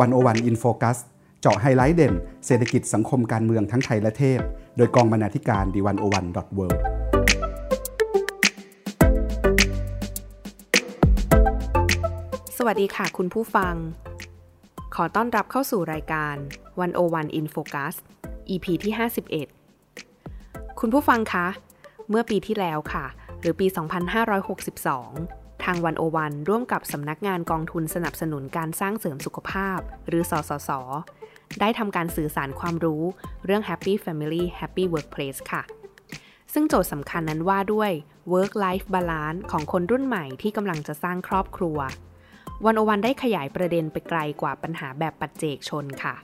One O One In Focus เจาะไฮไลท์เด่น เศรษฐกิจสังคมการเมืองทั้งไทยและเทศโดยกองบรรณาธิการ The One O One dot worldสวัสดีค่ะคุณผู้ฟัง ขอต้อนรับเข้าสู่รายการ 101 in Focus EP ที่ 51 คุณผู้ฟังคะ เมื่อปีที่แล้วค่ะ หรือปี 2562 ทาง One O One ร่วมกับสำนักงานกองทุนสนับสนุนการสร้างเสริมสุขภาพ หรือสสส ได้ทำการสื่อสารความรู้เรื่อง Happy Family Happy Workplace ค่ะ ซึ่งโจทย์สำคัญนั้นว่าด้วย Work Life Balance ของคนรุ่นใหม่ที่กำลังจะสร้างครอบครัว วันโอวันได้ขยายประเด็นไปไกลกว่าปัญหาแบบปัจเจกชนค่ะ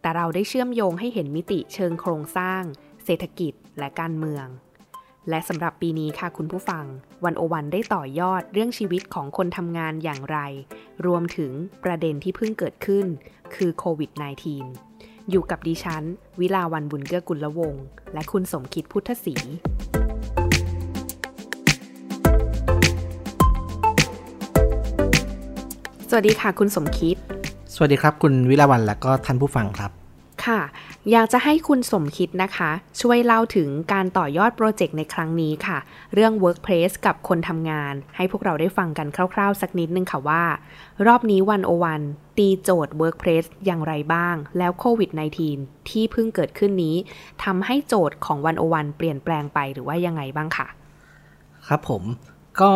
แต่เราได้เชื่อมโยงให้เห็นมิติเชิงโครงสร้าง เศรษฐกิจและการเมือง และสำหรับปีนี้ค่ะคุณผู้ฟัง วันโอวันได้ต่อยอดเรื่องชีวิตของคนทำงานอย่างไร รวมถึงประเด็นที่เพิ่งเกิดขึ้น คือโควิด -19 อยู่กับดิฉัน วิลาวันบุญเกื้อกุลวงศ์และคุณสมคิดพุทธศรีสวัสดีค่ะคุณสมคิด สวัสดีครับ คุณวิลาวันและก็ท่านผู้ฟังครับ ค่ะ อยากจะให้คุณสมคิดนะคะ ช่วยเล่าถึงการต่อยอดโปรเจกต์ในครั้งนี้ค่ะ เรื่อง Workplace กับคนทำงาน ให้พวกเราได้ฟังกันคร่าวๆ สักนิดนึงค่ะว่า รอบนี้วันโอวันตีโจทย์ Workplace อย่างไรบ้าง แล้วโควิด -19 ที่เพิ่งเกิดขึ้นนี้ทำให้โจทย์ของวันโอวันเปลี่ยนแปลงไปหรือว่ายังไงบ้างค่ะ ครับผมก็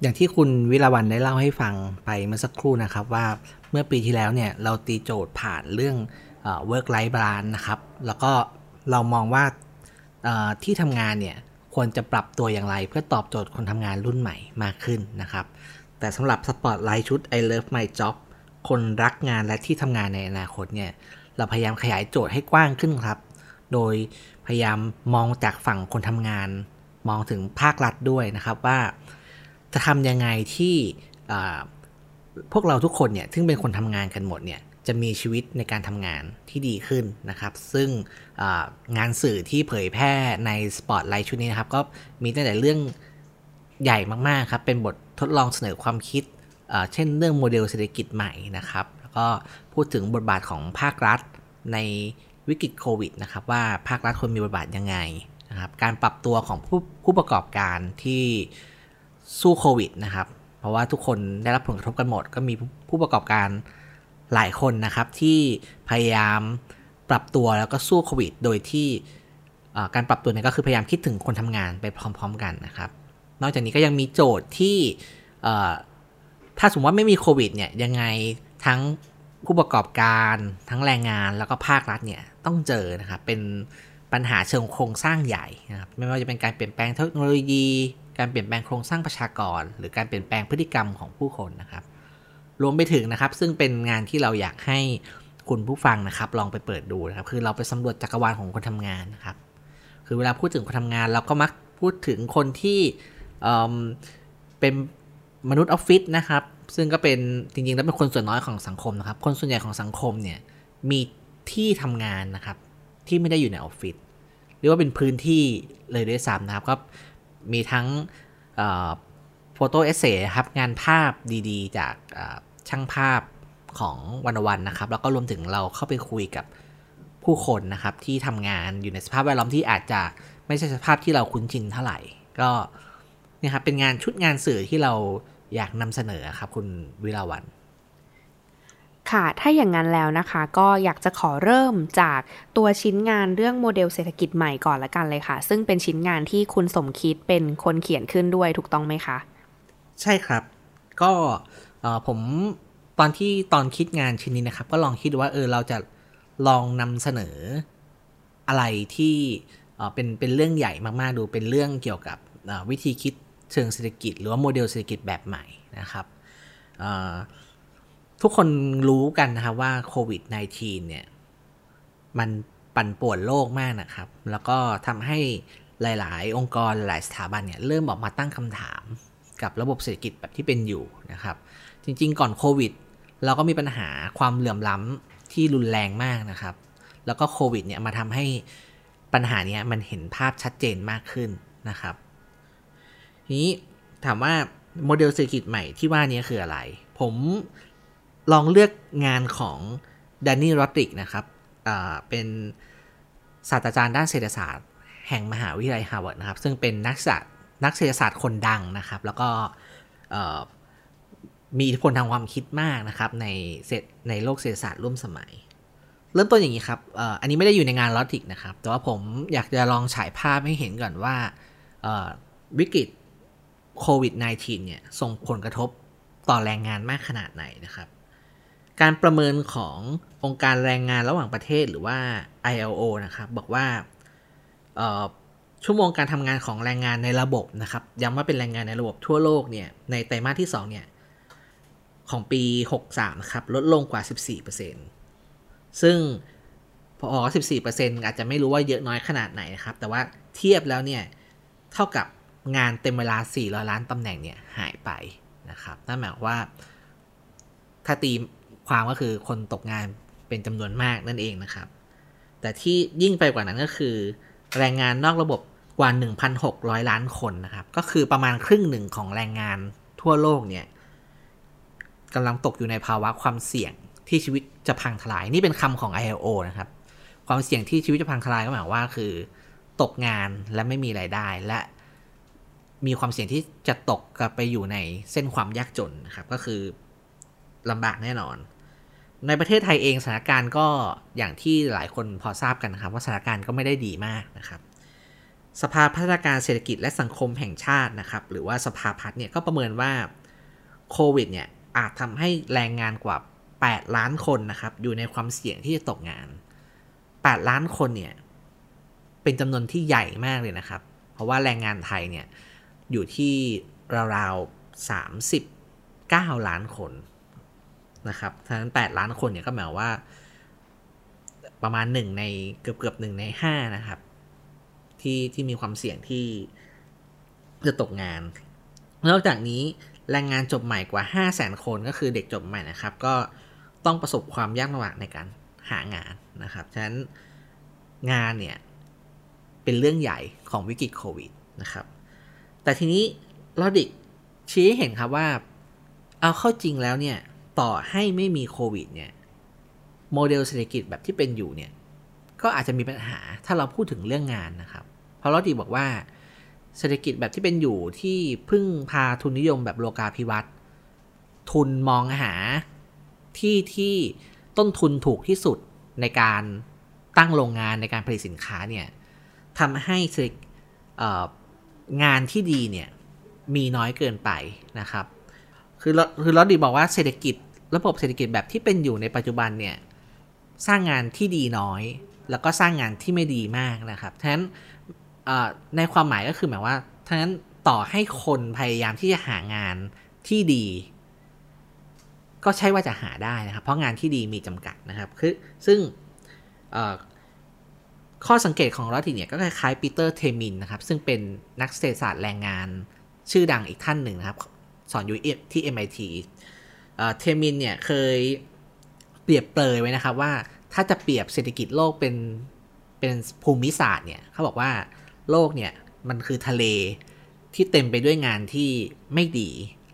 อย่างที่คุณวิลาวันได้เล่าให้ฟังไปเมื่อสักครู่นะครับว่าเมื่อปีที่แล้วเนี่ยเราตีโจทย์ผ่านเรื่อง work life balance นะครับ แล้วก็เรามองว่าที่ทำงานเนี่ยควรจะปรับตัวอย่างไร เพื่อตอบโจทย์คนทำงานรุ่นใหม่มากขึ้นนะครับ แต่สำหรับสปอตไลท์ชุด I love my job คนรักงานและที่ทำงานในอนาคตเนี่ยเราพยายามขยายโจทย์ให้กว้างขึ้นครับ โดยพยายามมองจากฝั่งคนทำงาน มองถึงภาครัฐด้วยนะครับว่า จะทำยังไงที่ พวกเราทุกคนเนี่ยซึ่งเป็นคนทำงานกันหมดเนี่ยจะมีชีวิตในการทำงานที่ดีขึ้นนะครับ ซึ่งงานสื่อที่เผยแพร่ในสปอตไลท์ชุดนี้นะครับ ก็มีตั้งแต่เรื่องใหญ่มากๆครับ เป็นบททดลองเสนอความคิด เช่นเรื่องโมเดลเศรษฐกิจใหม่นะครับ แล้วก็พูดถึงบทบาทของภาครัฐในวิกฤตโควิดนะครับ ว่าภาครัฐควรมีบทบาทยังไงนะครับ การปรับตัวของผู้ผู้ประกอบการที่สู้โควิดนะครับ เพราะว่าทุกคนได้รับผลกระทบกันหมด ก็มีผู้ประกอบการหลายคนนะครับ ที่พยายามปรับตัวแล้วก็สู้โควิด โดยที่การปรับตัวนี้ก็คือพยายามคิดถึงคนทำงานไปพร้อม ๆ กันนะครับ นอกจากนี้ก็ยังมีโจทย์ที่ถ้าสมมติว่าไม่มีโควิดเนี่ยยังไงทั้งผู้ประกอบการทั้งแรงงานแล้วก็ภาครัฐเนี่ยต้องเจอนะครับเป็นปัญหาเชิงโครงสร้างใหญ่นะครับไม่ว่าจะเป็นการเปลี่ยนแปลงเทคโนโลยี การเปลี่ยนแปลงโครงสร้างประชากร หรือการเปลี่ยนแปลงพฤติกรรมของผู้คนนะครับ รวมไปถึงนะครับ ซึ่งเป็นงานที่เราอยากให้คุณผู้ฟังนะครับ ลองไปเปิดดูนะครับ คือเราไปสำรวจจักรวาลของคนทำงานนะครับ คือเวลาพูดถึงคนทำงาน เราก็มักพูดถึงคนที่เป็นมนุษย์ออฟฟิศนะครับ ซึ่งก็เป็นจริงๆ แล้วเป็นคนส่วนน้อยของสังคมนะครับ คนส่วนใหญ่ของสังคมเนี่ยมีที่ทำงานนะครับ ที่ไม่ได้อยู่ในออฟฟิศเรียกว่าเป็นพื้นที่เลยด้วยซ้ำนะครับก็ มีทั้งโฟโต้เอเซ่ครับงานภาพดีๆ จากช่างภาพของวันวันนะครับ แล้วก็รวมถึงเราเข้าไปคุยกับผู้คนนะครับ ที่ทำงานอยู่ในสภาพแวดล้อมที่อาจจะไม่ใช่สภาพที่เราคุ้นชินเท่าไหร่ ก็นี่ครับเป็นงานชุดงานสื่อที่เราอยากนำเสนอครับคุณวิลาวัน ค่ะ ถ้าอย่างนั้นแล้วนะคะ ก็อยากจะขอเริ่มจากตัวชิ้นงานเรื่องโมเดลเศรษฐกิจใหม่ก่อนละกันเลยค่ะ ซึ่งเป็นชิ้นงานที่คุณสมคิดเป็นคนเขียนขึ้นด้วยถูกต้องไหมคะ ใช่ครับ ก็ผมตอนที่ตอนคิดงานชิ้นนี้นะครับ ก็ลองคิดว่าเออเราจะลองนำเสนออะไรที่เป็นเป็นเรื่องใหญ่มากๆดูเป็นเรื่องเกี่ยวกับวิธีคิดเชิงเศรษฐกิจ หรือว่าโมเดลเศรษฐกิจแบบใหม่นะครับ ทุกคนรู้กันนะครับว่าโควิด -19 เนี่ย มันปั่นป่วนโลกมากนะครับ แล้วก็ทำให้หลาย ๆ องค์กรหลายสถาบันเนี่ย เริ่มออกมาตั้งคำถามกับระบบเศรษฐกิจแบบที่เป็นอยู่นะครับ จริง ๆ ก่อนโควิด เราก็มีปัญหาความเหลื่อมล้ำที่รุนแรงมากนะครับ แล้วก็โควิดเนี่ยมาทำให้ปัญหานี้มันเห็นภาพชัดเจนมากขึ้นนะครับทีนี้ถามว่าโมเดลเศรษฐกิจใหม่ที่ว่านี้คืออะไร ผม ลองเลือกงานของแดนี่โรดริกนะครับเป็นศาสตราจารย์ด้านเศรษฐศาสตร์ แห่งมหาวิทยาลัยฮาร์วาร์ดนะครับ ซึ่งเป็นนักศาสตร์นักเศรษฐศาสตร์คนดังนะครับ แล้วก็มีอิทธิพลทางความคิดมากนะครับ ในในโลกเศรษฐศาสตร์ร่วมสมัย เริ่มต้นอย่างนี้ครับอันนี้ไม่ได้อยู่ในงานลอติกนะครับ แต่ว่าผมอยากจะลองฉายภาพให้เห็นก่อนว่าวิกฤตโควิด -19 เนี่ยส่งผลกระทบต่อแรงงานมากขนาดไหนนะครับ การประเมินขององค์การแรงงานระหว่างประเทศหรือว่า ILO นะครับ บอกว่าชั่วโมงการทำงานของแรงงานในระบบนะครับย้ำว่าเป็นแรงงานในระบบทั่วโลกเนี่ยในไตรมาสที่2เนี่ยของปี 63ครับลดลงกว่า 14%ซึ่งพอ14%อาจจะไม่รู้ว่าเยอะน้อยขนาดไหนนะครับ แต่ว่าเทียบแล้วเนี่ยเท่ากับงานเต็มเวลา 400 ล้านตำแหน่งเนี่ยหายไปนะครับนั่นหมายว่าถ้าตี ความก็คือคนตกงานเป็นจำนวนมากนั่นเองนะครับ แต่ที่ยิ่งไปกว่านั้นก็คือ แรงงานนอกระบบกว่า 1,600 ล้านคนนะครับ ก็คือประมาณครึ่งหนึ่งของแรงงานทั่วโลกเนี่ยกำลังตกอยู่ในภาวะความเสี่ยงที่ชีวิตจะพังทลาย นี่เป็นคำของ ILO นะครับ ความเสี่ยงที่ชีวิตจะพังทลายก็หมายว่าคือ ตกงานและไม่มีไรายได้และมีความเสี่ยงที่จะตกกลับไปอยู่ในเส้นความยากจนนะครับ ก็คือลำบากแน่นอน ในประเทศไทยเองสถานการณ์ก็อย่างที่หลายคนพอทราบกันนะครับว่าสถานการณ์ก็ไม่ได้ดีมากนะครับ สภาพัฒนาการเศรษฐกิจและสังคมแห่งชาตินะครับ หรือว่าสภาพัฒน์เนี่ยก็ประเมินว่าโควิดเนี่ยอาจทำให้แรงงานกว่า 8 ล้านคนนะครับ อยู่ในความเสี่ยงที่จะตกงาน 8 ล้านคนเนี่ยเป็นจำนวนที่ใหญ่มากเลยนะครับ เพราะว่าแรงงานไทยเนี่ยอยู่ที่ราวๆ39 ล้านคน นะครับทั้ง8ล้านคนเนี่ยก็หมายว่า ประมาณหนึ่งในเกือบเกือบหนึ่งในห้านะครับ ที่ที่มีความเสี่ยงที่จะตกงาน นอกจากนี้แรงงานจบใหม่กว่า 5 0 0แสนคนก็คือเด็กจบใหม่นะครับ ก็ต้องประสบความยากลำบากในการหางานนะครับ ฉะนั้นงานเนี่ย เป็นเรื่องใหญ่ของวิกฤตโควิดนะครับ แต่ทีนี้ลอดิกชี้เห็นครับว่า เอาเข้าจริงแล้วเนี่ย ต่อให้ไม่มีโควิดเนี่ยโมเดลเศรษฐกิจแบบที่เป็นอยู่เนี่ยก็อาจจะมีปัญหาถ้าเราพูดถึงเรื่องงานนะครับเพราะลอดิกบอกว่าเศรษฐกิจแบบที่เป็นอยู่ที่พึ่งพาทุนนิยมแบบโลกาภิวัตน์ทุนมองหาที่ที่ต้นทุนถูกที่สุดในการตั้งโรงงานในการผลิตสินค้าเนี่ยทำให้งานที่ดีเนี่ยมีน้อยเกินไปนะครับ คือคือรอดริกบอกว่าเศรษฐกิจ ระบบเศรษฐกิจแบบที่เป็นอยู่ในปัจจุบันเนี่ยสร้างงานที่ดีน้อย แล้วก็สร้างงานที่ไม่ดีมากนะครับฉะนั้นในความหมายก็คือหมายว่าทั้นั้นต่อให้คนพยายามที่จะหางานที่ดี ก็ใช่ว่าจะหาได้นะครับ เพราะงานที่ดีมีจำกัดนะครับคือซึ่งข้อสังเกตของรอดริกเนี่ยก็คล้ายๆปีเตอร์เทมินนะครับ ซึ่งเป็นนักเศรษฐศาสตร์แรงงานชื่อดังอีกท่านหนึ่งนะครับ สอนอยู่ที่ MIT เทมินเนี่ยเคยเปรียบเปรยไว้นะครับว่าถ้าจะเปรียบเศรษฐกิจโลกเป็นเป็นภูมิศาสตร์เนี่ยเขาบอกว่าโลกเนี่ยมันคือทะเลที่เต็มไปด้วยงานที่ไม่ดี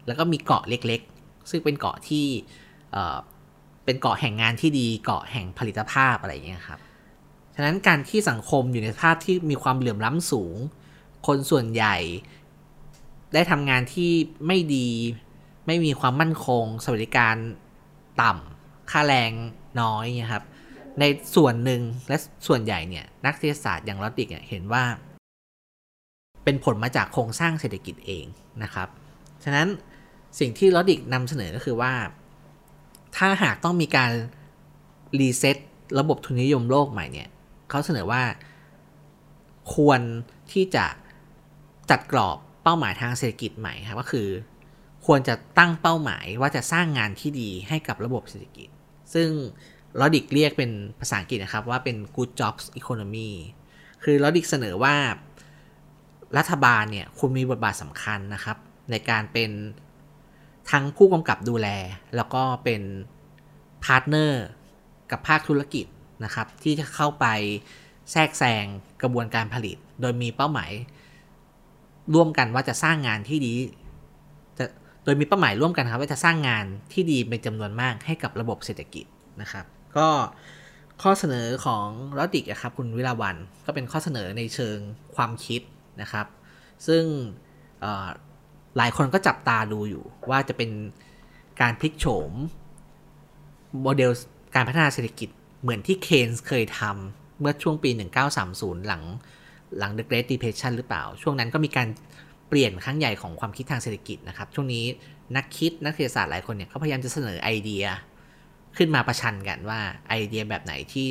แล้วก็มีเกาะเล็กๆ ซึ่งเป็นเกาะที่เป็นเกาะแห่งงานที่ดีเกาะแห่งผลิตภาพอะไรอย่างเงี้ยครับฉะนั้นการที่สังคมอยู่ในภาพที่มีความเหลื่อมล้ำสูง คนส่วนใหญ่ได้ทำงานที่ไม่ดี ไม่มีความมั่นคง สวัสดิการต่ำค่าแรงน้อยนะครับ ในส่วนหนึ่งและส่วนใหญ่เนี่ยนักเศรษฐศาสตร์อย่างลอติกเห็นว่า เป็นผลมาจากโครงสร้างเศรษฐกิจเองนะครับ ฉะนั้นสิ่งที่ลอดิกนำเสนอก็คือว่า ถ้าหากต้องมีการ reset ระบบทุนนิยมโลกใหม่เนี่ยเขาเสนอว่าควรที่จะจัดกรอบเป้าหมายทางเศรษฐกิจใหม่ครับก็คือ ควรจะตั้งเป้าหมายว่าจะสร้างงานที่ดีให้กับระบบเศรษฐกิจ ซึ่งรอดริกเรียกเป็นภาษาอังกฤษนะครับว่าเป็น good jobs economy คือรอดริกเสนอว่ารัฐบาลเนี่ยควรมีบทบาทสำคัญนะครับ ในการเป็นทั้งผู้กำกับดูแล แล้วก็เป็น partner กับภาคธุรกิจนะครับ ที่จะเข้าไปแทรกแซงกระบวนการผลิต โดโดยมีเป้าหมายร่วมกันว่าจะสร้างงานที่ดี ยมีเป้าหมายร่วมกันครับว่าจะสร้างงานที่ดีเป็นจำนวนมากให้กับระบบเศรษฐกิจนะครับ ก็ข้อเสนอของรอดริกครับคุณวิลาวันก็เป็นข้อเสนอในเชิงความคิดนะครับ ซึ่งหลายคนก็จับตาดูอยู่ว่าจะเป็นการพลิกโฉมโมเดลการพัฒนาเศรษฐกิจเหมือนที่เคนส์เคยทำเมื่อช่วงปี 1930 หลังหลัง The Great Depression หรือเปล่า ช่วงนั้นก็มีการ เปลี่ยนครั้งใหญ่ของความคิดทางเศรษฐกิจนะครับ ช่วงนี้นักคิดนักเศรษฐศาสตร์หลายคนเนี่ยเขาพยายามจะเสนอไอเดีย ขึ้นมาประชันกันว่าไอเดียแบบไหนที่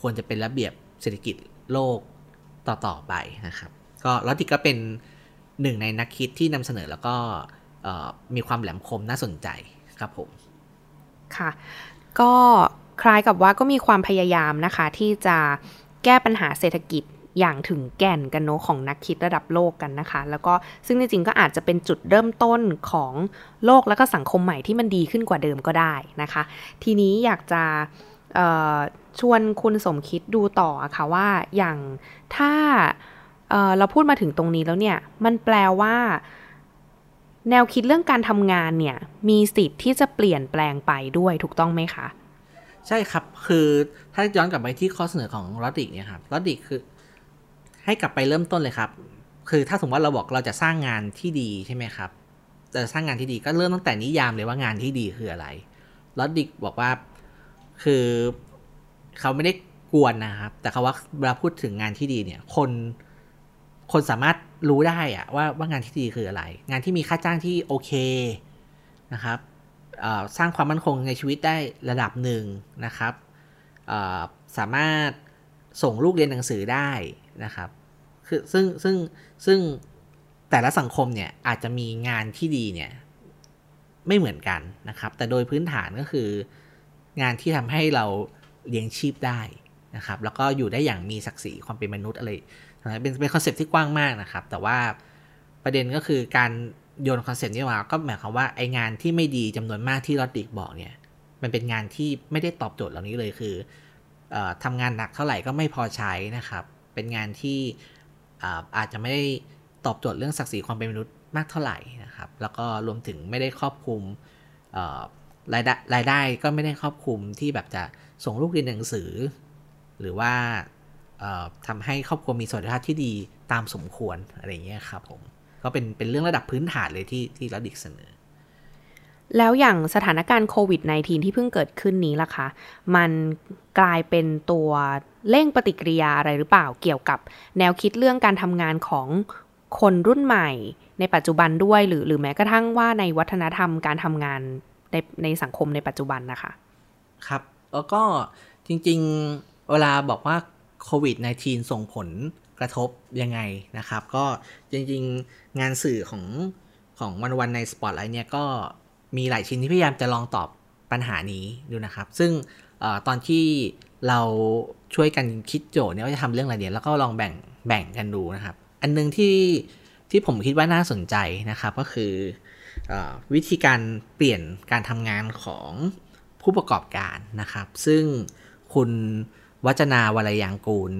ควรจะเป็นระเบียบเศรษฐกิจโลกต่อๆไปนะครับ ก็ลอติก็เป็นหนึ่งในนักคิดที่นำเสนอแล้วก็มีความแหลมคมน่าสนใจครับผม ค่ะ ก็คล้ายกับว่าก็มีความพยายามนะคะที่จะแก้ปัญหาเศรษฐกิจ อย่างถึงแก่นกันโนของนักคิดระดับโลกกันนะคะ แล้วก็ซึ่งจริงๆก็อาจจะเป็นจุดเริ่มต้นของโลกแล้วก็สังคมใหม่ที่มันดีขึ้นกว่าเดิมก็ได้นะคะ ทีนี้อยากจะชวนคุณสมคิดดูต่อค่ะว่าอย่างถ้าเเราพูดมาถึงตรงนี้แล้วเนี่ย มันแปลว่า แนวคิดเรื่องการทำงานเนี่ย มีสิทธิ์ที่จะเปลี่ยนแปลงไปด้วยถูกต้องไหมคะ ใช่ครับ คือถ้าย้อนกลับไปที่ข้อเสนอของลอดิกเนี่ยครับลอดิกคือ ให้กลับไปเริ่มต้นเลยครับ คือถ้าสมมติว่าเราบอกเราจะสร้างงานที่ดีใช่ไหมครับจะสร้างงานที่ดีก็เริ่มตั้งแต่นิยามเลยว่างานที่ดีคืออะไรลอดิกบอกว่าคือเขาไม่ได้กวนนะครับ แต่เขาว่าเวลาพูดถึงงานที่ดีเนี่ย คนคนสามารถรู้ได้อะว่าว่างานที่ดีคืออะไร งานที่มีค่าจ้างที่โอเคนะครับสร้างความมั่นคงในชีวิตได้ระดับหนึ่งนะครับ สามารถส่งลูกเรียนหนังสือได้ นะครับ คือซึ่งซึ่งซึ่งแต่ละสังคมเนี่ยอาจจะมีงานที่ดีเนี่ยไม่เหมือนกันนะครับ แต่โดยพื้นฐานก็คืองานที่ทำให้เราเลี้ยงชีพได้นะครับ แล้วก็อยู่ได้อย่างมีศักดิ์ศรีความเป็นมนุษย์อะไรเป็นเป็น concept ที่กว้างมากนะครับ แต่ว่าประเด็นก็คือการโยน concept นี้มาก็หมายความว่าไอ้งานที่ไม่ดีจำนวนมากที่รอดริกบอกเนี่ย มันเป็นงานที่ไม่ได้ตอบโจทย์เหล่านี้เลยคืออทำงานหนักเท่าไหร่ก็ไม่พอใช้นะครับ เป็นงานที่อาจจะไม่ได้ตอบโจทย์เรื่องศักดิ์ศรีความเป็นมนุษย์มากเท่าไหร่นะครับ แล้วก็รวมถึงไม่ได้ครอบคลุมรายได้รายได้ก็ไม่ได้ครอบคลุมที่แบบจะส่งลูกเรียนหนังสือ หรือว่าทำให้ครอบครัวมีสวัสดิภาพที่ดีตามสมควรอะไรเงี้ยครับผมก็เป็นเป็นเรื่องระดับพื้นฐานเลยที่ที่รัดิกเสนอ แล้วอย่างสถานการณ์โควิด -19 ที่เพิ่งเกิดขึ้นนี้ล่ะคะ มันกลายเป็นตัว เร่งปฏิกิริยาอะไรหรือเปล่าเกี่ยวกับแนวคิดเรื่องการทำงานของคนรุ่นใหม่ ในปัจจุบันด้วยหรือหรือแม้กระทั่งว่าในวัฒนธรรมการทำงานในในสังคมในปัจจุบันนะคะ ครับ แล้วก็จริงๆ เวลาบอกว่าโควิด -19 ส่งผลกระทบยังไงนะครับ ก็จริงๆงานสื่อของของวันวันในสปอตไลท์เนี่ยก็มีหลายชิ้นที่พยายามจะลองตอบปัญหานี้ดูนะครับ ซึ่งอตอนที่ เราช่วยกันคิดโจทย์เนี่ยว่าจะทำเรื่องอะไรเนี่ยแล้วก็ลองแบ่งแบ่งกันดูนะครับ อันนึงที่ที่ผมคิดว่าน่าสนใจนะครับก็คืออวิธีการเปลี่ยนการทำงานของผู้ประกอบการนะครับ ซึ่งคุณวัจนาวรยางกูล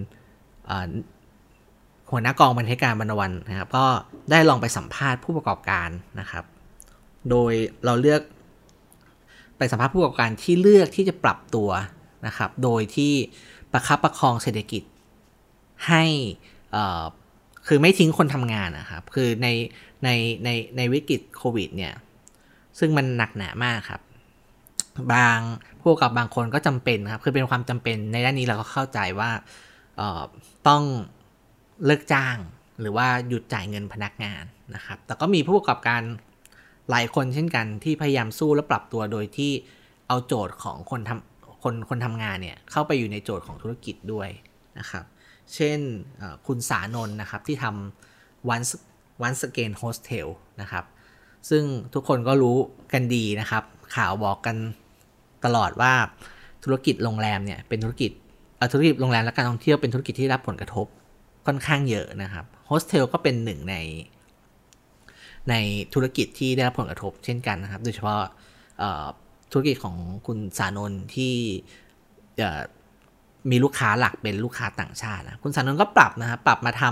หัวหน้ากองบรรณาการบรรณวันนะครับ ก็ได้ลองไปสัมภาษณ์ผู้ประกอบการนะครับ โดยเราเลือกไปสัมภาษณ์ผู้ประกอบการที่เลือกที่จะปรับตัว นะครับ โดยที่ประคับประคองเศรษฐกิจให้คือไม่ทิ้งคนทำงานนะครับ คือในในในในวิกฤตโควิดเนี่ย ซึ่งมันหนักหนามากครับ บางพวกกับบางคนก็จำเป็นครับ คือเป็นความจำเป็นในด้านนี้เราก็เข้าใจว่าต้องเลิกจ้างหรือว่าหยุดจ่ายเงินพนักงานนะครับ แต่ก็มีผู้ประกอบการหลายคนเช่นกันที่พยายามสู้และปรับตัวโดยที่เอาโจทย์ของคนทำ คนคนทำงานเนี่ยเข้าไปอยู่ในโจทย์ของธุรกิจด้วยนะครับ เช่นคุณสานนนะครับที่ทำ once once again hostel นะครับ ซึ่งทุกคนก็รู้กันดีนะครับ ข่าวบอกกันตลอดว่าธุรกิจโรงแรมเนี่ยเป็นธุรกิจธุรกิจโรงแรมและการท่องเที่ยวเป็นธุรกิจที่รับผลกระทบค่อนข้างเยอะนะครับโฮสเทลก็เป็นหนึ่งในในธุรกิจที่ได้รับผลกระทบเช่นกันนะครับ โดยเฉพาะ ธุรกิจของคุณสานนที่มีลูกค้าหลักเป็นลูกค้าต่างชาตินะคุณสานนก็ปรับนะครับปรับมาท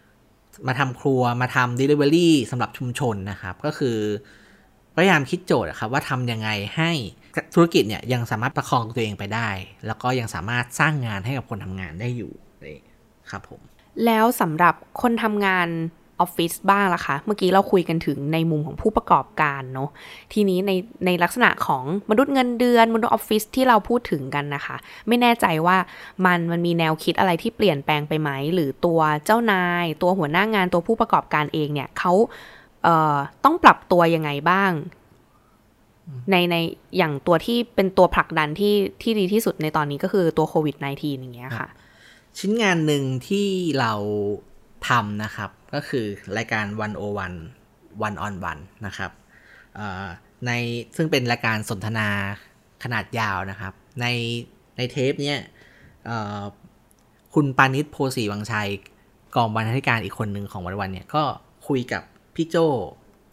ำมาทำครัวมาทำ Delivery สำหรับชุมชนนะครับ ก็คือพยายามคิดโจทย์ครับว่าทำยังไงให้ธุรกิจเนี่ยยังสามารถประคองตัวเองไปได้ แล้วก็ยังสามารถสร้างงานให้กับคนทำงานได้อยู่ครับผม แล้วสำหรับคนทำงาน ออฟฟิศบ้างล่ะคะ เมื่อกี้เราคุยกันถึงในมุมของผู้ประกอบการเนาะ ทีนี้ในในลักษณะของมนุษย์เงินเดือนมนุษย์ออฟฟิศที่เราพูดถึงกันนะคะ ไม่แน่ใจว่ามันมันมีแนวคิดอะไรที่เปลี่ยนแปลงไปไหม หรือตัวเจ้านาย ตัวหัวหน้างานตัวผู้ประกอบการเองเนี่ยเขาเต้องปรับตัวยังไงบ้าง ในในอย่างตัวที่เป็นตัวผลักดันที่ที่ดีที่สุดในตอนนี้ก็คือตัวโควิด -19 อย่างเงี้ยค่ะ ชิ้นงานหนึ่งที่เราทำนะครับ ก็คือรายการ one o one one on one นะครับในซึ่งเป็นรายการสนทนาขนาดยาวนะครับ ในในเทปเนี้ยคุณปานิชโพสีวังชัยกองบรรณาธิการอีกคนหนึ่งของวันวันเนี่ยก็คุยกับพี่โจ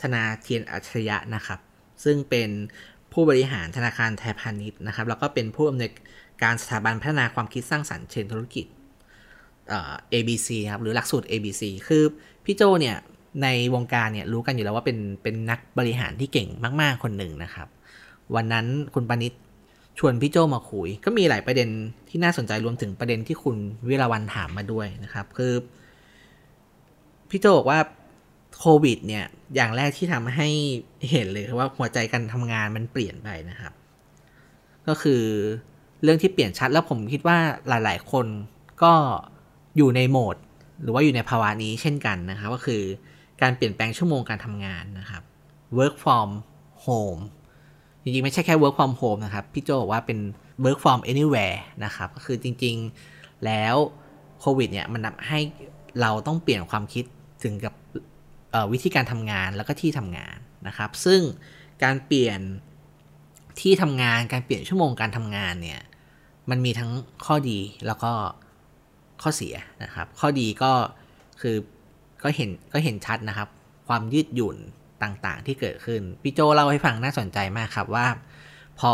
ธนาเทียนอัจฉริยะนะครับ ซึ่งเป็นผู้บริหารธนาคารไทยพาณิชย์นะครับ แล้วก็เป็นผู้อำนวยการสถาบันพัฒนาความคิดสร้างสรรค์เชิงธุรกิจ ABC ครับหรือหลักสูตร ABC คือพี่โจเนี่ยในวงการเนี่ยรู้กันอยู่แล้วว่าเป็นเป็นนักบริหารที่เก่งมาก ๆ คนหนึ่งนะครับ วันนั้นคุณปณิตชวนพี่โจมาคุย ก็มีหลายประเด็นที่น่าสนใจรวมถึงประเด็นที่คุณวิรวันถามมาด้วยนะครับ คือ พี่โจบอกว่าโควิดเนี่ยอย่างแรกที่ทำให้เห็นเลยว่าหัวใจการทำงานมันเปลี่ยนไปนะครับ ก็คือเรื่องที่เปลี่ยนชัดแล้วผมคิดว่าหลาย ๆ คนก็ อยู่ในโหมด หรือว่าอยู่ในภาวะนี้เช่นกันนะครับ ก็คือการเปลี่ยนแปลงชั่วโมงการทำงานนะครับ work from home จริงๆ ไม่ใช่แค่ work from home นะครับ พี่โจบอกว่าเป็น work from anywhere นะครับ ก็คือจริงๆ แล้วโควิดเนี่ยมันทำให้เราต้องเปลี่ยนความคิดถึงกับวิธีการทำงานแล้วก็ที่ทำงานนะครับ ซึ่งการเปลี่ยนที่ทำงาน การเปลี่ยนชั่วโมงการทำงานเนี่ย มันมีทั้งข้อดีแล้วก็ ข้อเสียนะครับ ข้อดีก็คือก็เห็นก็เห็นชัดนะครับ ความยืดหยุ่นต่างๆ ที่เกิดขึ้นพี่โจเล่าให้ฟังน่าสนใจมากครับว่า พอ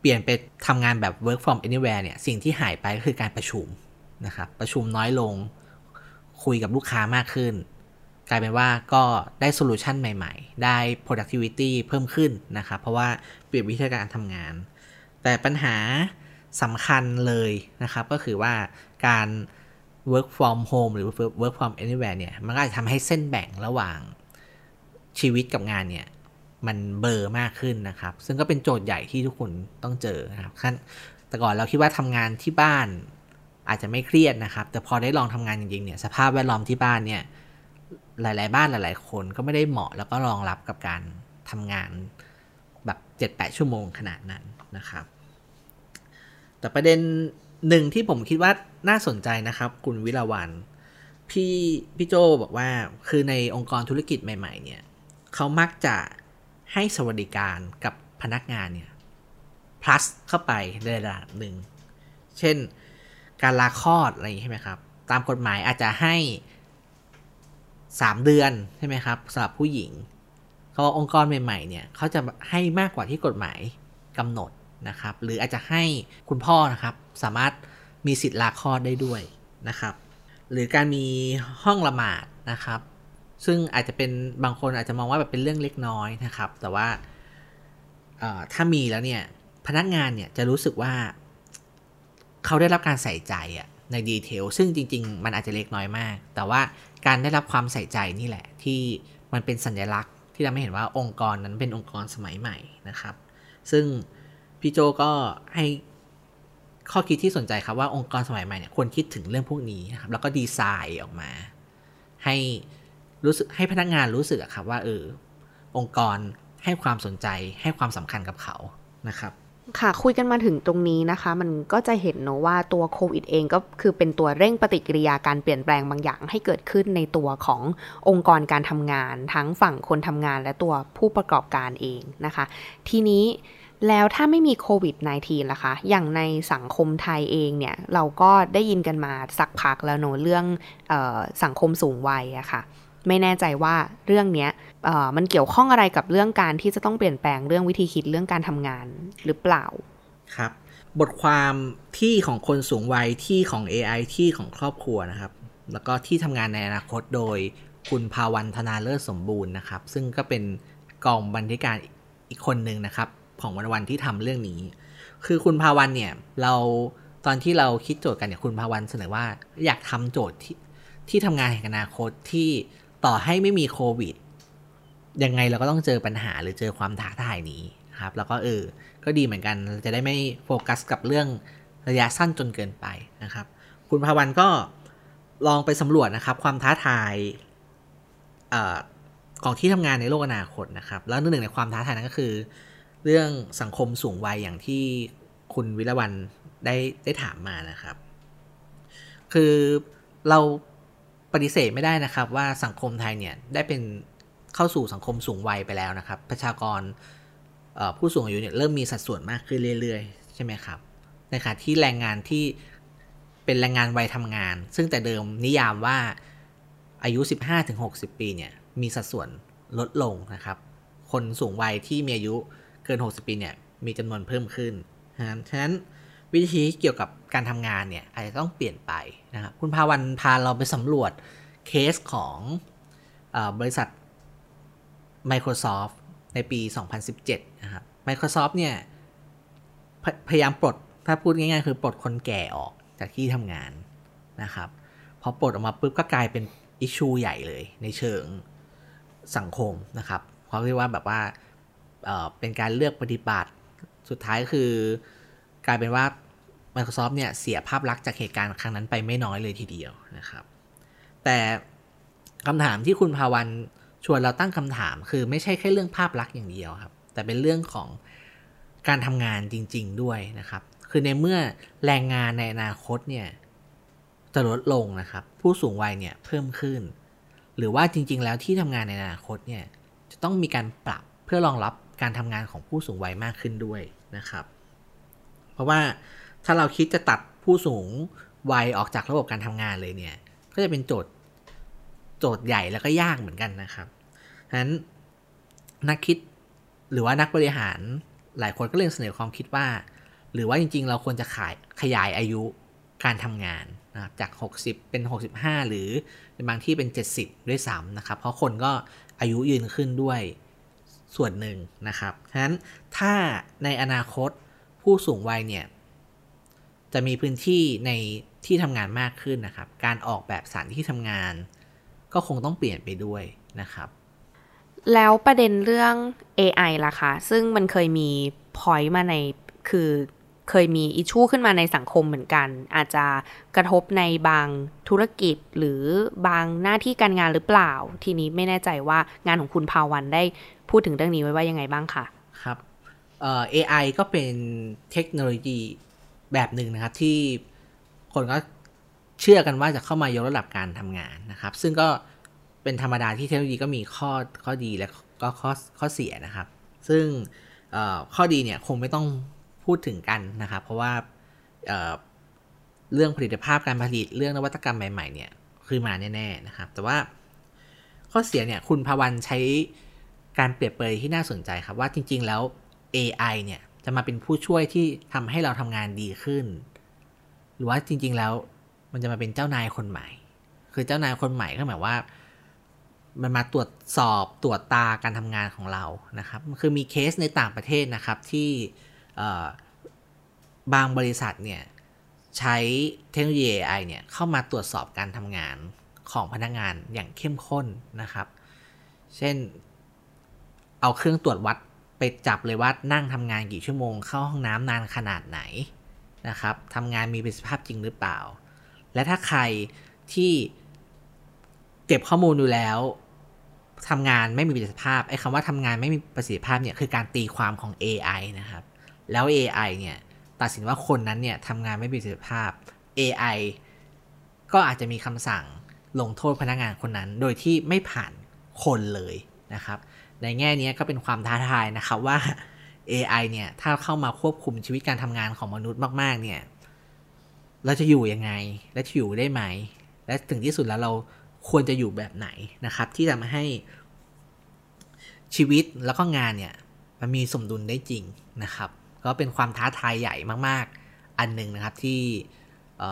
เปลี่ยนไปทำงานแบบ work from anywhere เนี่ยสิ่งที่หายไปก็คือการประชุมนะครับประชุมน้อยลงคุยกับลูกค้ามากขึ้น กลายเป็นว่าก็ได้โซลูชันใหม่ๆ ได้ productivity เพิ่มขึ้นนะครับ เพราะว่าเปลี่ยนวิธีการทำงาน แต่ปัญหาสำคัญเลยนะครับ ก็คือว่าการ work from home หรือ work from anywhere เนี่ย มันก็จะทำให้เส้นแบ่งระหว่างชีวิตกับงานเนี่ย มันเบอร์มากขึ้นนะครับ ซึ่งก็เป็นโจทย์ใหญ่ที่ทุกคนต้องเจอนะครับขั้นแต่ก่อนเราคิดว่าทำงานที่บ้านอาจจะไม่เครียดนะครับ แต่พอได้ลองทำงานจริงๆเนี่ย สภาพแวดล้อมที่บ้านเนี่ย หลาย ๆ บ้านหลาย ๆ คนก็ไม่ได้เหมาะแล้วก็รองรับกับการทำงานแบบ 7-8 ชั่วโมงขนาดนั้นนะครับ แต่ประเด็น หนึ่งที่ผมคิดว่าน่าสนใจนะครับ คุณวิลาวันพี่พี่โจบอกว่าคือในองค์กรธุรกิจใหม่ ๆ เนี่ยเขามักจะให้สวัสดิการกับพนักงานเนี่ย plus เข้าไปในระดับหนึ่ง เช่นการลาคลอดอะไรอย่างนี้ใช่ไหมครับ ตามกฎหมายอาจจะให้ 3 เดือนใช่ไหมครับสำหรับผู้หญิงเขาองค์กรใหม่ๆเนี่ยเขาจะให้มากกว่าที่กฎหมายกำหนดนะครับ หรืออาจจะให้คุณพ่อนะครับ สามารถมีสิทธิ์ลาคลอดได้ด้วยนะครับ หรือการมีห้องละหมาดนะครับ ซึ่งอาจจะเป็นบางคนอาจจะมองว่าแบบเป็นเรื่องเล็กน้อยนะครับ แต่ว่าถ้ามีแล้วเนี่ยพนักงานเนี่ยจะรู้สึกว่าเขาได้รับการใส่ใจอะในดีเทลซึ่งจริง ๆ มันอาจจะเล็กน้อยมาก แต่ว่าการได้รับความใส่ใจนี่แหละ ที่มันเป็นสัญลักษณ์ ที่ทำให้เห็นว่าองค์กรนั้นเป็นองค์กรสมัยใหม่นะครับ ซึ่งพี่โจก็ให้ ข้อคิดที่สนใจครับว่าองค์กรสมัยใหม่เนี่ยควรคิดถึงเรื่องพวกนี้นะครับแล้วก็ดีไซน์ออกมา ให้รู้สึกให้พนักงานรู้สึกครับว่าเออองค์กรให้ความสนใจให้ความสำคัญกับเขานะครับค่ะคุยกันมาถึงตรงนี้นะคะ มันก็จะเห็นเนอะว่าตัวโควิดเองก็คือเป็นตัวเร่งปฏิกิริยาการเปลี่ยนแปลงบางอย่างให้เกิดขึ้นในตัวขององค์กรการทำงาน ทั้งฝั่งคนทำงานและตัวผู้ประกอบการเองนะคะ ทีนี้ แล้วถ้าไม่มีโควิด -19 ล่ะคะ อย่างในสังคมไทยเองเนี่ย เราก็ได้ยินกันมาสักพักแล้วเนอะเรื่องออสังคมสูงวัยอะคะ่ะ ไม่แน่ใจว่าเรื่องนี้มันเกี่ยวข้องอะไรกับเรื่องการที่จะต้องเปลี่ยนแปลงเรื่องวิธีคิดเรื่องการทำงานหรือเปล่า ครับ บทความที่ของคนสูงวัยที่ของ AI ที่ของครอบครัวนะครับ แล้วก็ที่ทำงานในอนาคตโดยคุณภาวันธนาเลิศสมบูรณ์นะครับ ซึ่งก็เป็นกองบรรณาธิการอีกคนหนึ่งนะครับ ของวันวันที่ทำเรื่องนี้ คือคุณภาวันเนี่ย เราตอนที่เราคิดโจทย์กันเนี่ยคุณภาวันเสนอว่าอยากทำโจทย์ที่ที่ทำงานแห่งอนาคตที่ต่อให้ไม่มีโควิดยังไงเราก็ต้องเจอปัญหาหรือเจอความท้าทายนี้ครับ แล้วก็เออ ก็ดีเหมือนกันจะได้ไม่โฟกัสกับเรื่องระยะสั้นจนเกินไปนะครับ คุณภาวันก็ลองไปสำรวจนะครับ ความท้าทายของที่ทำงานในโลกอนาคตนะครับ แล้วหนึ่งในความท้าทายนั้นก็คือ เรื่องสังคมสูงวัยอย่างที่คุณวิรวันได้ได้ถามมานะครับ คือเราปฏิเสธไม่ได้นะครับว่าสังคมไทยเนี่ยได้เป็นเข้าสู่สังคมสูงวัยไปแล้วนะครับ ประชากรผู้สูงอายุเนี่ยเริ่มมีสัดส่วนมากขึ้นเรื่อยๆ ใช่ไหมครับในขณะที่แรงงานที่เป็นแรงงานวัยทำงาน ซึ่งแต่เดิมนิยามว่าอายุ 15-60 ปีเนี่ยมีสัดส่วนลดลงนะครับ คนสูงวัยที่มีอายุ เกิน 60 ปีเนี่ยมีจำนวนเพิ่มขึ้นนะฉะนั้นวิธีเกี่ยวกับการทำงานเนี่ยอาจจะต้องเปลี่ยนไปนะครับคุณพาวันพาเราไปสำรวจเคสของอบริษัท Microsoft ในปี 2017 นะครับ Microsoft เนี่ยพพยายามปลด ถ้าพูดง่ายๆ คือปลดคนแก่ออกจากที่ทำงานนะครับพอปลดออกมาปุ๊บก็กลายเป็นอิชชูใหญ่เลยในเชิงสังคมนะครับเขาเรียกว่าแบบว่า เป็นการเลือกปฏิบัติ สุดท้ายคือกลายเป็นว่า Microsoft เนี่ยเสียภาพลักษณ์จากเหตุการณ์ครั้งนั้นไปไม่น้อยเลยทีเดียวนะครับ แต่คำถามที่คุณภาวันชวนเราตั้งคำถามคือไม่ใช่แค่เรื่องภาพลักษณ์อย่างเดียวครับ แต่เป็นเรื่องของการทำงานจริง ๆ ด้วยนะครับ คือในเมื่อแรงงานในอนาคตเนี่ยจะลดลงนะครับ ผู้สูงวัยเนี่ยเพิ่มขึ้น หรือว่าจริง ๆ แล้วที่ทำงานในอนาคตเนี่ยจะต้องมีการปรับเพื่อรองรับ การทำงานของผู้สูงวัยมากขึ้นด้วยนะครับ เพราะว่าถ้าเราคิดจะตัดผู้สูงวัยออกจากระบบการทำงานเลยเนี่ย ก็จะเป็นโจทย์โจทย์ใหญ่แล้วก็ยากเหมือนกันนะครับฉะนั้นนักคิดหรือว่านักบริหารหลายคนก็เลยเสนอความคิดว่า หรือว่าจริง ๆ เราควรจะขายขยายอายุการทำงานนะครับจาก 60 เป็น 65 หรือในบางที่เป็น 70 ด้วยซ้ำนะครับ เพราะคนก็อายุยืนขึ้นด้วย ส่วนหนึ่งนะครับ ฉะนั้นถ้าในอนาคตผู้สูงวัยเนี่ยจะมีพื้นที่ในที่ทำงานมากขึ้นนะครับ การออกแบบสถานที่ทำงาน ก็คงต้องเปลี่ยนไปด้วยนะครับ แล้วประเด็นเรื่อง AI ล่ะคะ ซึ่งมันเคยมีพอยต์มาในคือ เคยมีอิชูขึ้นมาในสังคมเหมือนกัน อาจจะกระทบในบางธุรกิจหรือบางหน้าที่การงานหรือเปล่า ทีนี้ไม่แน่ใจว่างานของคุณภาวันได้พูดถึงเรื่องนี้ไว้ว่ายังไงบ้างคะครับเอ่อ AI ก็เป็นเทคโนโลยีแบบหนึ่งนะครับ ที่คนก็เชื่อกันว่าจะเข้ามายกระดับการทำงานนะครับ ซึ่งก็เป็นธรรมดาที่เทคโนโลยีก็มีข้อข้อดีและก็ข้อข้อเสียนะครับ ซึ่งข้อดีเนี่ยคงไม่ต้อง พูดถึงกันนะครับ เพราะว่าเเรื่องผลิตภาพการผลิตเรื่องนวัตกรรมใหม่ๆเนี่ยคือมาแน่ๆนะครับ แต่ว่าข้อเสียเนี่ยคุณพวันใช้การเปรียบเปรยที่น่าสนใจครับว่าจริง ๆ แล้ว AI เนี่ยจะมาเป็นผู้ช่วยที่ทำให้เราทำงานดีขึ้น หรือว่าจริง ๆ แล้วมันจะมาเป็นเจ้านายคนใหม่ คือเจ้านายคนใหม่ก็หมายว่า มันมาตรวจสอบตรวจตาการทำงานของเรานะครับ คือมีเคสในต่างประเทศนะครับที่ บางบริษัทเนี่ยใช้เทคโนโลยี AI เนี่ยเข้ามาตรวจสอบการทำงานของพนักงานอย่างเข้มข้นนะครับ เช่นเอาเครื่องตรวจวัดไปจับเลยว่านั่งทำงานกี่ชั่วโมง เข้าห้องน้ำนานขนาดไหนนะครับทำงานมีประสิทธิภาพจริงหรือเปล่า และถ้าใครที่เก็บข้อมูลดูแล้วทำงานไม่มีประสิทธิภาพไอ้คำว่าทำงานไม่มีประสิทธิภาพเนี่ยคือการตีความของ AI นะครับ แล้ว AI เนี่ยตัดสินว่าคนนั้นเนี่ยทำงานไม่มีประสิทธิภาพ AI ก็อาจจะมีคำสั่งลงโทษพนักงานคนนั้น โดยที่ไม่ผ่านคนเลยนะครับ ในแง่นี้ก็เป็นความท้าทายนะครับว่า AI เนี่ยถ้าเข้ามาควบคุมชีวิตการทำงานของมนุษย์มาก ๆ เนี่ยเราจะอยู่ยังไง และจะอยู่ได้ไหม และถึงที่สุดแล้วเราควรจะอยู่แบบไหนนะครับ ที่ทำให้ชีวิตแล้วก็งานเนี่ยมันมีสมดุลได้จริงนะครับ ก็เป็นความท้าทายใหญ่มากๆ อันหนึ่งนะครับที่เ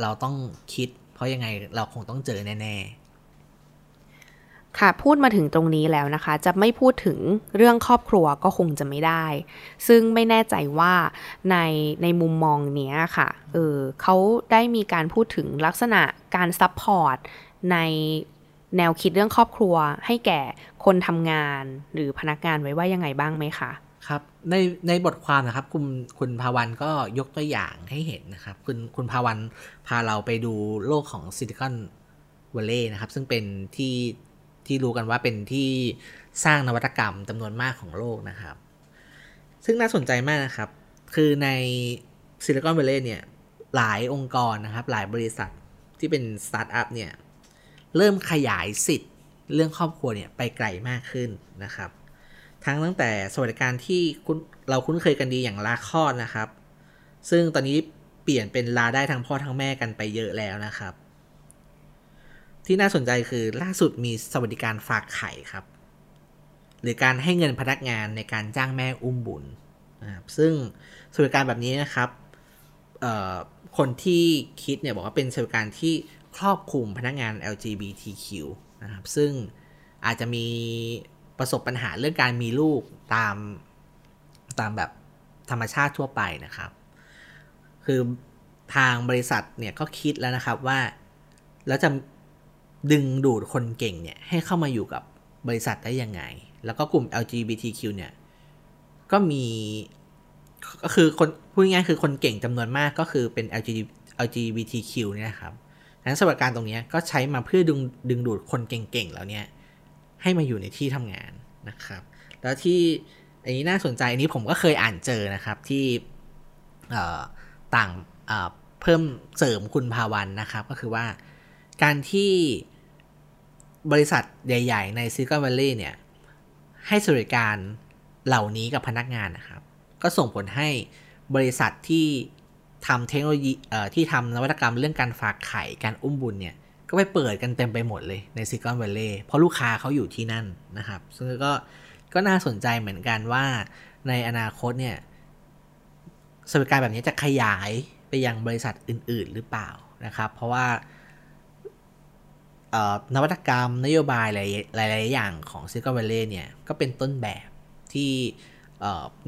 เราต้องคิด เพราะยังไงเราคงต้องเจอแน่ๆ ค่ะพูดมาถึงตรงนี้แล้วนะคะ จะไม่พูดถึงเรื่องครอบครัวก็คงจะไม่ได้ ซึ่งไม่แน่ใจว่าในในมุมมองเนี้ยค่ะเออเขาได้มีการพูดถึงลักษณะการ supportในแนวคิดเรื่องครอบครัวให้แก่คนทำงานหรือพนักงานไว้ว่ายังไงบ้างไหมคะ ครับในในบทความนะครับ คุณคุณภาวันก็ยกตัวอย่างให้เห็นนะครับ คุณคุณภาวันพาเราไปดูโลกของซิลิคอนวัลเลย์นะครับ ซึ่งเป็นที่ที่รู้กันว่าเป็นที่สร้างนวัตกรรมจำนวนมากของโลกนะครับ ซึ่งน่าสนใจมากนะครับ คือในซิลิคอนวัลเลย์เนี่ยหลายองค์กรนะครับ หลายบริษัทที่เป็นสตาร์ทอัพเนี่ยเริ่มขยายสิทธิ์เรื่องครอบครัวเนี่ยไปไกลมากขึ้นนะครับ ทั้งตั้งแต่สวัสดิการที่เราคุ้นเคยกันดีอย่างลาคลอดนะครับ ซึ่งตอนนี้เปลี่ยนเป็นลาได้ทั้งพ่อทั้งแม่กันไปเยอะแล้วนะครับ ที่น่าสนใจคือล่าสุดมีสวัสดิการฝากไข่ครับ หรือการให้เงินพนักงานในการจ้างแม่อุ้มบุญนะครับซึ่งสวัสดิการแบบนี้นะครับคนที่คิดเนี่ยบอกว่าเป็นสวัสดิการที่ครอบคลุมพนักงาน LGBTQ นะครับซึ่งอาจจะมี ประสบปัญหาเรื่องการมีลูกตามตามแบบธรรมชาติทั่วไปนะครับ คือทางบริษัทเนี่ยก็คิดแล้วนะครับว่า แล้วจะดึงดูดคนเก่งเนี่ยให้เข้ามาอยู่กับบริษัทได้ยังไง แล้วก็กลุ่ม LGBTQ เนี่ย ก็มีก็คือคนพูดง่ายๆคือคนเก่งจำนวนมากก็คือเป็น LGBTQ เนี่ยครับนั้นสวัสดิการตรงนี้ก็ใช้มาเพื่อดึงดึงดูดคนเก่งๆแล้วเนี่ย ให้มาอยู่ในที่ทำงานนะครับ แล้วที่อันนี้น่าสนใจอันนี้ผมก็เคยอ่านเจอนะครับที่ต่างเพิ่มเสริมคุณภาวันนะครับ ก็คือว่าการที่บริษัทใหญ่ ๆ ในซิลิคอนวัลเลย์เนี่ย ให้สวัสดิการเหล่านี้กับพนักงานนะครับ ก็ส่งผลให้บริษัทที่ทำเทคโนโลยีที่ทำนวัตกรรมเรื่องการฝากไข่การอุ้มบุญเนี่ย ก็ไปเปิดกันเต็มไปหมดเลยในซิลิคอนวัลเลย์เพราะลูกค้าเขาอยู่ที่นั่นนะครับ ซึ่งก็ก็น่าสนใจเหมือนกันว่าในอนาคตเนี่ยสวัสดิการแบบนี้จะขยายไปยังบริษัทอื่น ๆ หรือเปล่านะครับ เพราะว่านวัตกรรมนโยบายหลายหลายอย่างของซิลิคอนวัลเลย์เนี่ยก็เป็นต้นแบบที่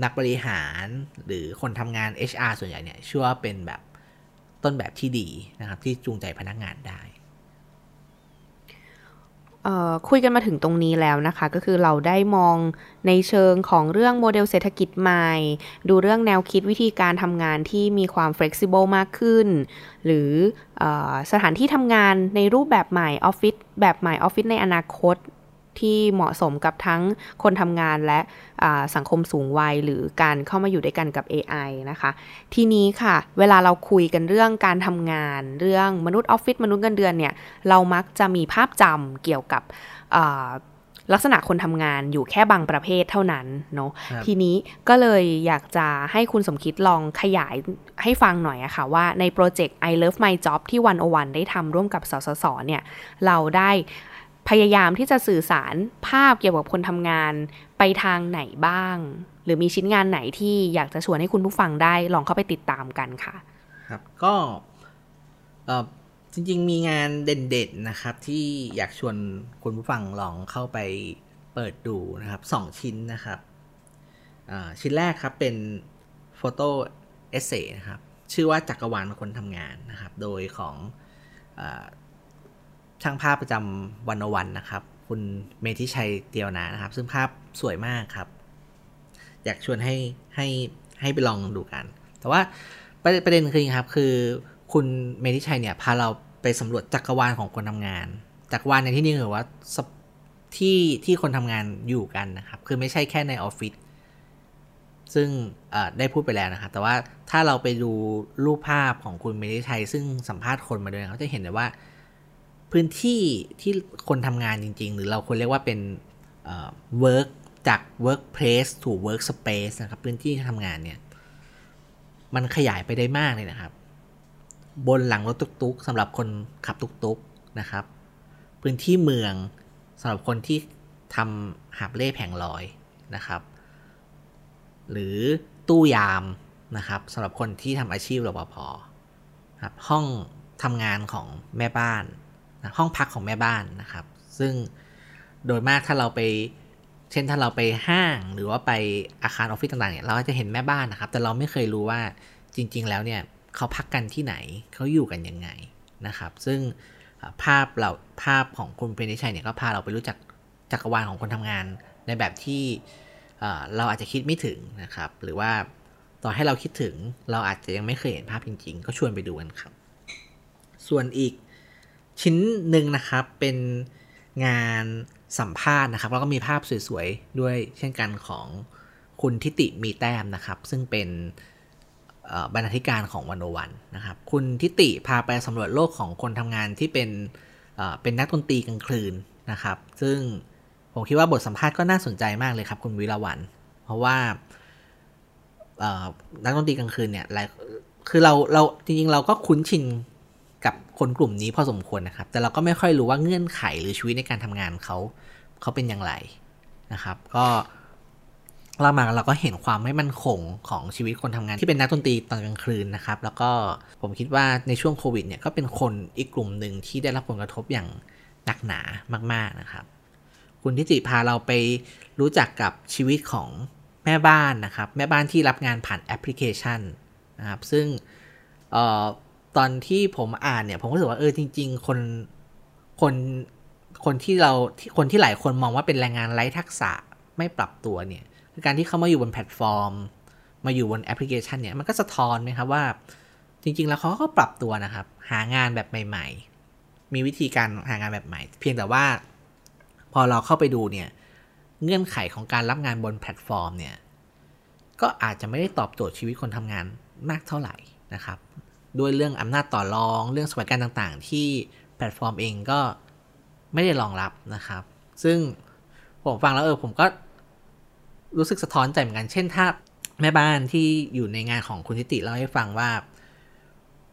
นักบริหารหรือคนทำงาน HR ส่วนใหญ่เนี่ยเชื่อว่าเป็นแบบต้นแบบที่ดีนะครับที่จูงใจพนักงานได้ คุยกันมาถึงตรงนี้แล้วนะคะ ก็คือเราได้มองในเชิงของเรื่องโมเดลเศรษฐกิจใหม่ ดูเรื่องแนวคิดวิธีการทำงานที่มีความ flexible มากขึ้น หรืออสถานที่ทำงานในรูปแบบใหม่ออฟฟิศแบบใหม่ออฟฟิศในอนาคต ที่เหมาะสมกับทั้งคนทำงานและสังคมสูงวัยหรือการเข้ามาอยู่ด้วยกันกับ AI นะคะ ทีนี้ค่ะ เวลาเราคุยกันเรื่องการทำงาน เรื่องมนุษย์ออฟฟิศมนุษย์เงินเดือนเนี่ย เรามักจะมีภาพจำเกี่ยวกับลักษณะคนทำงานอยู่แค่บางประเภทเท่านั้นเนาะทีนี้ก็เลยอยากจะให้คุณสมคิดลองขยายให้ฟังหน่อยอะค่ะว่าในโปรเจกต์ I Love My Job ที่วันโอวันได้ทำร่วมกับสสสเนี่ย เราได้ พยายามที่จะสื่อสารภาพเกี่ยวกับคนทำงานไปทางไหนบ้าง หรือมีชิ้นงานไหนที่อยากจะชวนให้คุณผู้ฟังได้ ลองเข้าไปติดตามกันค่ะ ครับ ก็จริง ๆ มีงานเด่นๆนะครับ ที่อยากชวนคุณผู้ฟังลองเข้าไปเปิดดูนะครับสองชิ้นนะครับชิ้นแรกครับเป็นโฟโต้เอเซนะครับ ชื่อว่าจักรวาลคนทำงานนะครับ โดยของ ช่างภาพประจำวันวันนะครับ คุณเมธิชัยเตียวนานะครับ ซึ่งภาพสวยมากครับ อยากชวนให้ให้ให้ไปลองดูกัน แต่ว่าประเด็นคือครับ คือคุณเมธิชัยเนี่ยพาเราไปสำรวจจักรวาลของคนทำงาน จักรวาลในที่นี้คือว่าที่ที่คนทำงานอยู่กันนะครับ คือไม่ใช่แค่ในออฟฟิศซึ่งได้พูดไปแล้วนะครับ แต่ว่าถ้าเราไปดูรูปภาพของคุณเมธิชัย ซึ่งสัมภาษณ์คนมาด้วยเขาจะเห็นเลยว่า พื้นที่ที่คนทำงานจริง ๆ หรือเราควรเรียกว่าเป็น work จาก workplace ถู workspace นะครับ พื้นที่ทำงานเนี่ย มันขยายไปได้มากเลยนะครับ บนหลังรถตุกๆสำหรับคนขับตุกๆนะครับ พื้นที่เมืองสำหรับคนที่ทำหาบเล่แผงลอยนะครับ หรือตู้ยามนะครับสำหรับคนที่ทำอาชีพรปภครับห้องทำงานของแม่บ้าน ห้องพักของแม่บ้านนะครับ ซึ่งโดยมากถ้าเราไป เช่นถ้าเราไปห้างหรือว่าไปอาคารออฟฟิศต่างๆเนี่ยเราจะเห็นแม่บ้านนะครับ แต่เราไม่เคยรู้ว่าจริง ๆ แล้วเนี่ยเขาพักกันที่ไหนเขาอยู่กันยังไงนะครับ ซึ่งภาพเราภาพของคุณเพนิชัยเนี่ยก็พาเราไปรู้จักจักรวาลของคนทำงานในแบบที่เราอาจจะคิดไม่ถึงนะครับ หรือว่าต่อให้เราคิดถึงเราอาจจะยังไม่เคยเห็นภาพจริง ๆ ก็ชวนไปดูกันครับ ส่วนอีก ชิ้นหนึ่งนะครับเป็นงานสัมภาษณ์นะครับ แล้วก็มีภาพสวยๆ ด้วยเช่นกันของคุณทิติมีแต้มนะครับ ซึ่งเป็นบรรณาธิการของวันโอวันนะครับ คุณทิติพาไปสำรวจโลกของคนทำงานที่เป็นเป็นนักดนตรีกลางคืนนะครับ ซึ่งผมคิดว่าบทสัมภาษณ์ก็น่าสนใจมากเลยครับ คุณวิรวัน เพราะว่านักดนตรีกลางคืนเนี่ยคือเราเราจริงๆเราก็คุ้นชิน คนกลุ่มนี้พอสมควรนะครับ แต่เราก็ไม่ค่อยรู้ว่าเงื่อนไขหรือชีวิตในการทำงานเขาเขาเป็นอย่างไรนะครับ ก็เรามาเราก็เห็นความไม่มั่นคงของชีวิตคนทำงานที่เป็นนักดนตรีตอนกลางคืนนะครับ แล้วก็ผมคิดว่าในช่วงโควิดเนี่ยก็เป็นคนอีกกลุ่มหนึ่งที่ได้รับผลกระทบอย่างหนักหนามาก ๆนะครับ คุณทิติพาเราไปรู้จักกับชีวิตของแม่บ้านนะครับ แม่บ้านที่รับงานผ่านแอปพลิเคชันนะครับ ซึ่งออ ตอนที่ผมอ่านเนี่ย ผมก็รู้สึกว่าเออจริง ๆ คนคนคนที่เราที่คนที่หลายคนมองว่าเป็นแรงงานไร้ทักษะไม่ปรับตัวเนี่ยการที่เขามาอยู่บนแพลตฟอร์ม มาอยู่บนแอปพลิเคชันเนี่ยมันก็สะท้อนไหมครับว่า จริง ๆ แล้วเขาก็ปรับตัวนะครับ หางานแบบใหม่ ๆ มีวิธีการหางานแบบใหม่ เพียงแต่ว่า พอเราเข้าไปดูเนี่ยเงื่อนไขของการรับงานบนแพลตฟอร์มเนี่ยก็อาจจะไม่ได้ตอบโจทย์ชีวิตคนทำงานมากเท่าไหร่นะครับ ด้วยเรื่องอำนาจต่อรองเรื่องสวัสดิการต่างๆ ที่แพลตฟอร์มเองก็ไม่ได้รองรับนะครับ ซึ่งผมฟังแล้วเออผมก็รู้สึกสะท้อนใจเหมือนกัน เช่นถ้าแม่บ้านที่อยู่ในงานของคุณทิติเล่าให้ฟังว่า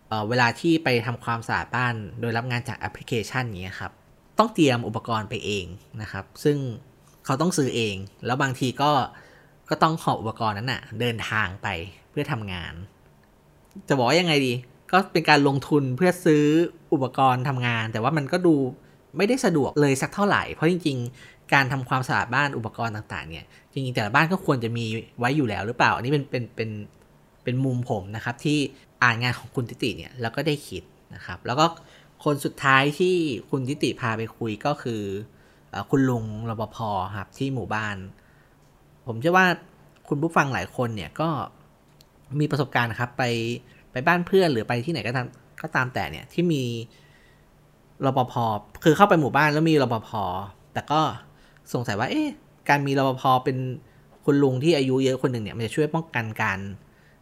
เเวลาที่ไปทำความสะอาดบ้าน โดยรับงานจากแอปพลิเคชันนี้ครับ ต้องเตรียมอุปกรณ์ไปเองนะครับ ซึ่งเขาต้องซื้อเอง แล้วบางทีก็ก็ต้องหออุปกรณ์นั้นนะ่ะ เดินทางไปเพื่อทำงาน จะบอกว่ายังไงดี ก็เป็นการลงทุนเพื่อซื้ออุปกรณ์ทำงาน แต่ว่ามันก็ดูไม่ได้สะดวกเลยสักเท่าไหร่ เพราะจริง ๆ การทำความสะอาดบ้านอุปกรณ์ต่างๆ เนี่ยจริงๆแต่ละบ้านก็ควรจะมีไว้อยู่แล้วหรือเปล่า อันนี้เป็นเป็นเป็นเป็นมุมผมนะครับที่อ่านงานของคุณติติเนี่ยแล้วก็ได้คิดนะครับ แล้วก็คนสุดท้ายที่คุณติติพาไปคุยก็คือคุณลุงรปภครับที่หมู่บ้าน ผมเชื่อว่าคุณผู้ฟังหลายคนเนี่ยก็มีประสบการณ์ครับไป ไปบ้านเพื่อนหรือไปที่ไหนก็ตามก็ตามแต่เนี่ยที่มีรปภคือเข้าไปหมู่บ้านแล้วมีรปภแต่ก็สงสัยว่า เอ๊ะการมีรปภเป็นคุณลุงที่อายุเยอะคนหนึ่งเนี่ยมันจะช่วยป้องกันการ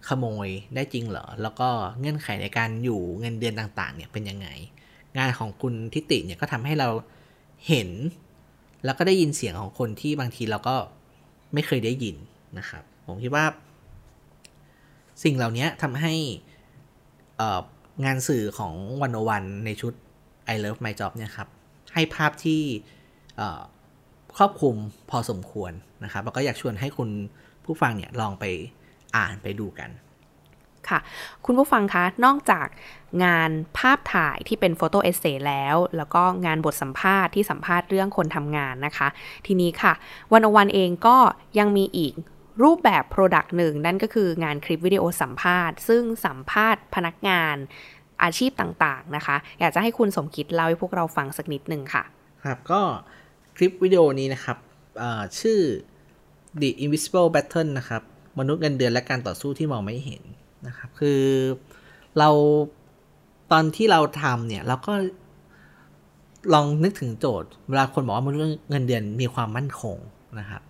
ขโมยได้จริงเหรอ แล้วก็เงื่อนไขในการอยู่เงินเดือนต่างๆ เนี่ยเป็นยังไง งานของคุณทิติเนี่ยก็ทำให้เราเห็น แล้วก็ได้ยินเสียงของคนที่บางทีเราก็ไม่เคยได้ยินนะครับ ผมคิดว่า สิ่งเหล่านี้ทำให้ งานสื่อของวันอวันในชุด I Love My Job เนี่ยครับ ให้ภาพที่ครอบคลุมพอสมควรนะครับแล้วก็อยากชวนให้คุณผู้ฟังเนี่ยลองไปอ่านไปดูกัน ค่ะ คุณผู้ฟังคะ นอกจากงานภาพถ่ายที่เป็นโฟโต้เอเซแล้ว แล้วก็งานบทสัมภาษณ์ที่สัมภาษณ์เรื่องคนทำงานนะคะ ทีนี้ค่ะวันอวันเองก็ยังมีอีก รูปแบบ Product หนึ่งนั่นก็คืองานคลิปวิดีโอสัมภาษณ์ ซึ่งสัมภาษณ์พนักงานอาชีพต่างๆนะคะ อยากจะให้คุณสมคิดเล่าให้พวกเราฟังสักนิดหนึ่งค่ะ ครับก็คลิปวิดีโอนี้นะครับชื่อ The Invisible Battle นะครับ มนุษย์เงินเดือนและการต่อสู้ที่มองไม่เห็นนะครับ คือเราตอนที่เราทำเนี่ยเราก็ลองนึกถึงโจทย์ เวลาคนบอกว่ามนุษย์เงินเดือนมีความมั่นคงนะครับ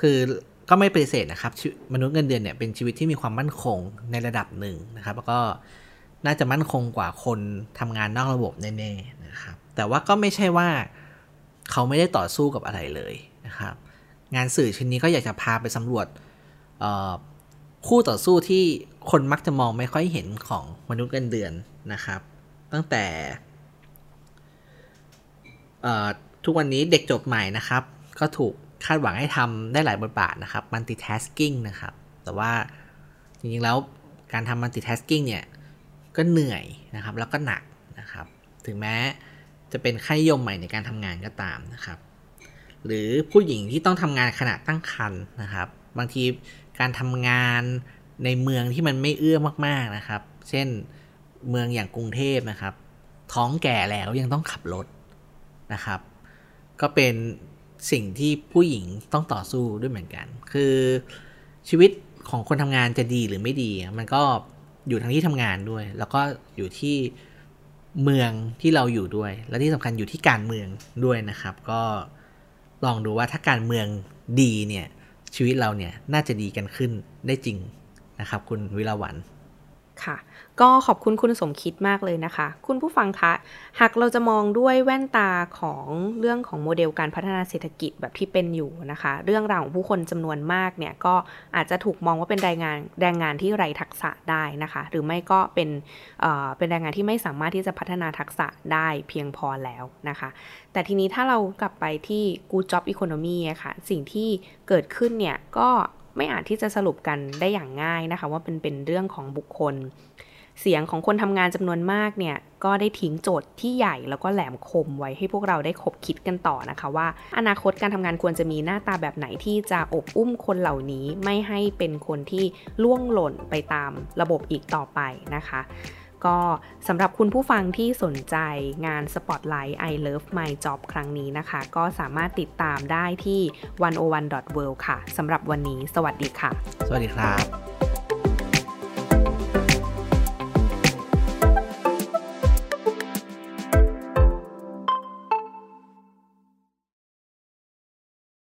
คือ ก็ไม่ปฏิเสธนะครับ มนุษย์เงินเดือนเนี่ยเป็นชีวิตที่มีความมั่นคงในระดับหนึ่งนะครับ แล้วก็น่าจะมั่นคงกว่าคนทำงานนอกระบบแน่ๆนะครับ แต่ว่าก็ไม่ใช่ว่าเขาไม่ได้ต่อสู้กับอะไรเลยนะครับ งานสื่อชิ้นนี้ก็อยากจะพาไปสำรวจคู่ต่อสู้ที่คนมักจะมองไม่ค่อยเห็นของมนุษย์เงินเดือนนะครับ ตั้งแต่ทุกวันนี้เด็กจบใหม่นะครับ ก็ถูก คาดหวังให้ทำได้หลายบทบาทนะครับ multitasking นะครับ แต่ว่าจริงๆแล้วการทำ multitasking เนี่ย ก็เหนื่อยนะครับ แล้วก็หนักนะครับ ถึงแม้จะเป็นค่ายยมใหม่ในการทำงานก็ตามนะครับ หรือผู้หญิงที่ต้องทำงานขณะตั้งครรภ์นะครับ บางทีการทำงานในเมืองที่มันไม่เอื้อมากๆนะครับ เช่นเมืองอย่างกรุงเทพนะครับ ท้องแก่แล้วยังต้องขับรถนะครับ ก็เป็น สิ่งที่ผู้หญิงต้องต่อสู้ด้วยเหมือนกัน คือชีวิตของคนทำงานจะดีหรือไม่ดี มันก็อยู่ทั้งที่ทำงานด้วย แล้วก็อยู่ที่เมืองที่เราอยู่ด้วย และที่สำคัญอยู่ที่การเมืองด้วยนะครับ ก็ลองดูว่าถ้าการเมืองดีเนี่ยชีวิตเราเนี่ยน่าจะดีกันขึ้นได้จริงนะครับ คุณวิลาวัน ค่ะ ก็ขอบคุณคุณสมคิดมากเลยนะคะ คุณผู้ฟังคะ หากเราจะมองด้วยแว่นตาของเรื่องของโมเดลการพัฒนาเศรษฐกิจแบบที่เป็นอยู่นะคะ เรื่องราวของผู้คนจำนวนมากเนี่ยก็อาจจะถูกมองว่าเป็นแรงงานแรงงานที่ไร้ทักษะได้นะคะ หรือไม่ก็เป็นเอ่อเป็นแรงงานที่ไม่สามารถที่จะพัฒนาทักษะได้เพียงพอแล้วนะคะ แต่ทีนี้ถ้าเรากลับไปที่ good job economy อะคะ่ะสิ่งที่เกิดขึ้นเนี่ยก็ ไม่อาจที่จะสรุปกันได้อย่างง่ายนะคะ ว่าเป็นเป็นเรื่องของบุคคล เสียงของคนทำงานจำนวนมากเนี่ยก็ได้ทิ้งโจทย์ที่ใหญ่แล้วก็แหลมคมไว้ให้พวกเราได้คบคิดกันต่อนะคะ ว่าอนาคตการทำงานควรจะมีหน้าตาแบบไหนที่จะอบอุ้มคนเหล่านี้ไม่ให้เป็นคนที่ล่วงหล่นไปตามระบบอีกต่อไปนะคะ ก็สำหรับคุณผู้ฟังที่สนใจงาน Spotlight I Love My Job ครั้งนี้นะคะ ก็สามารถติดตามได้ที่ 101.world ค่ะสำหรับวันนี้ สวัสดีค่ะ สวัสดีครับ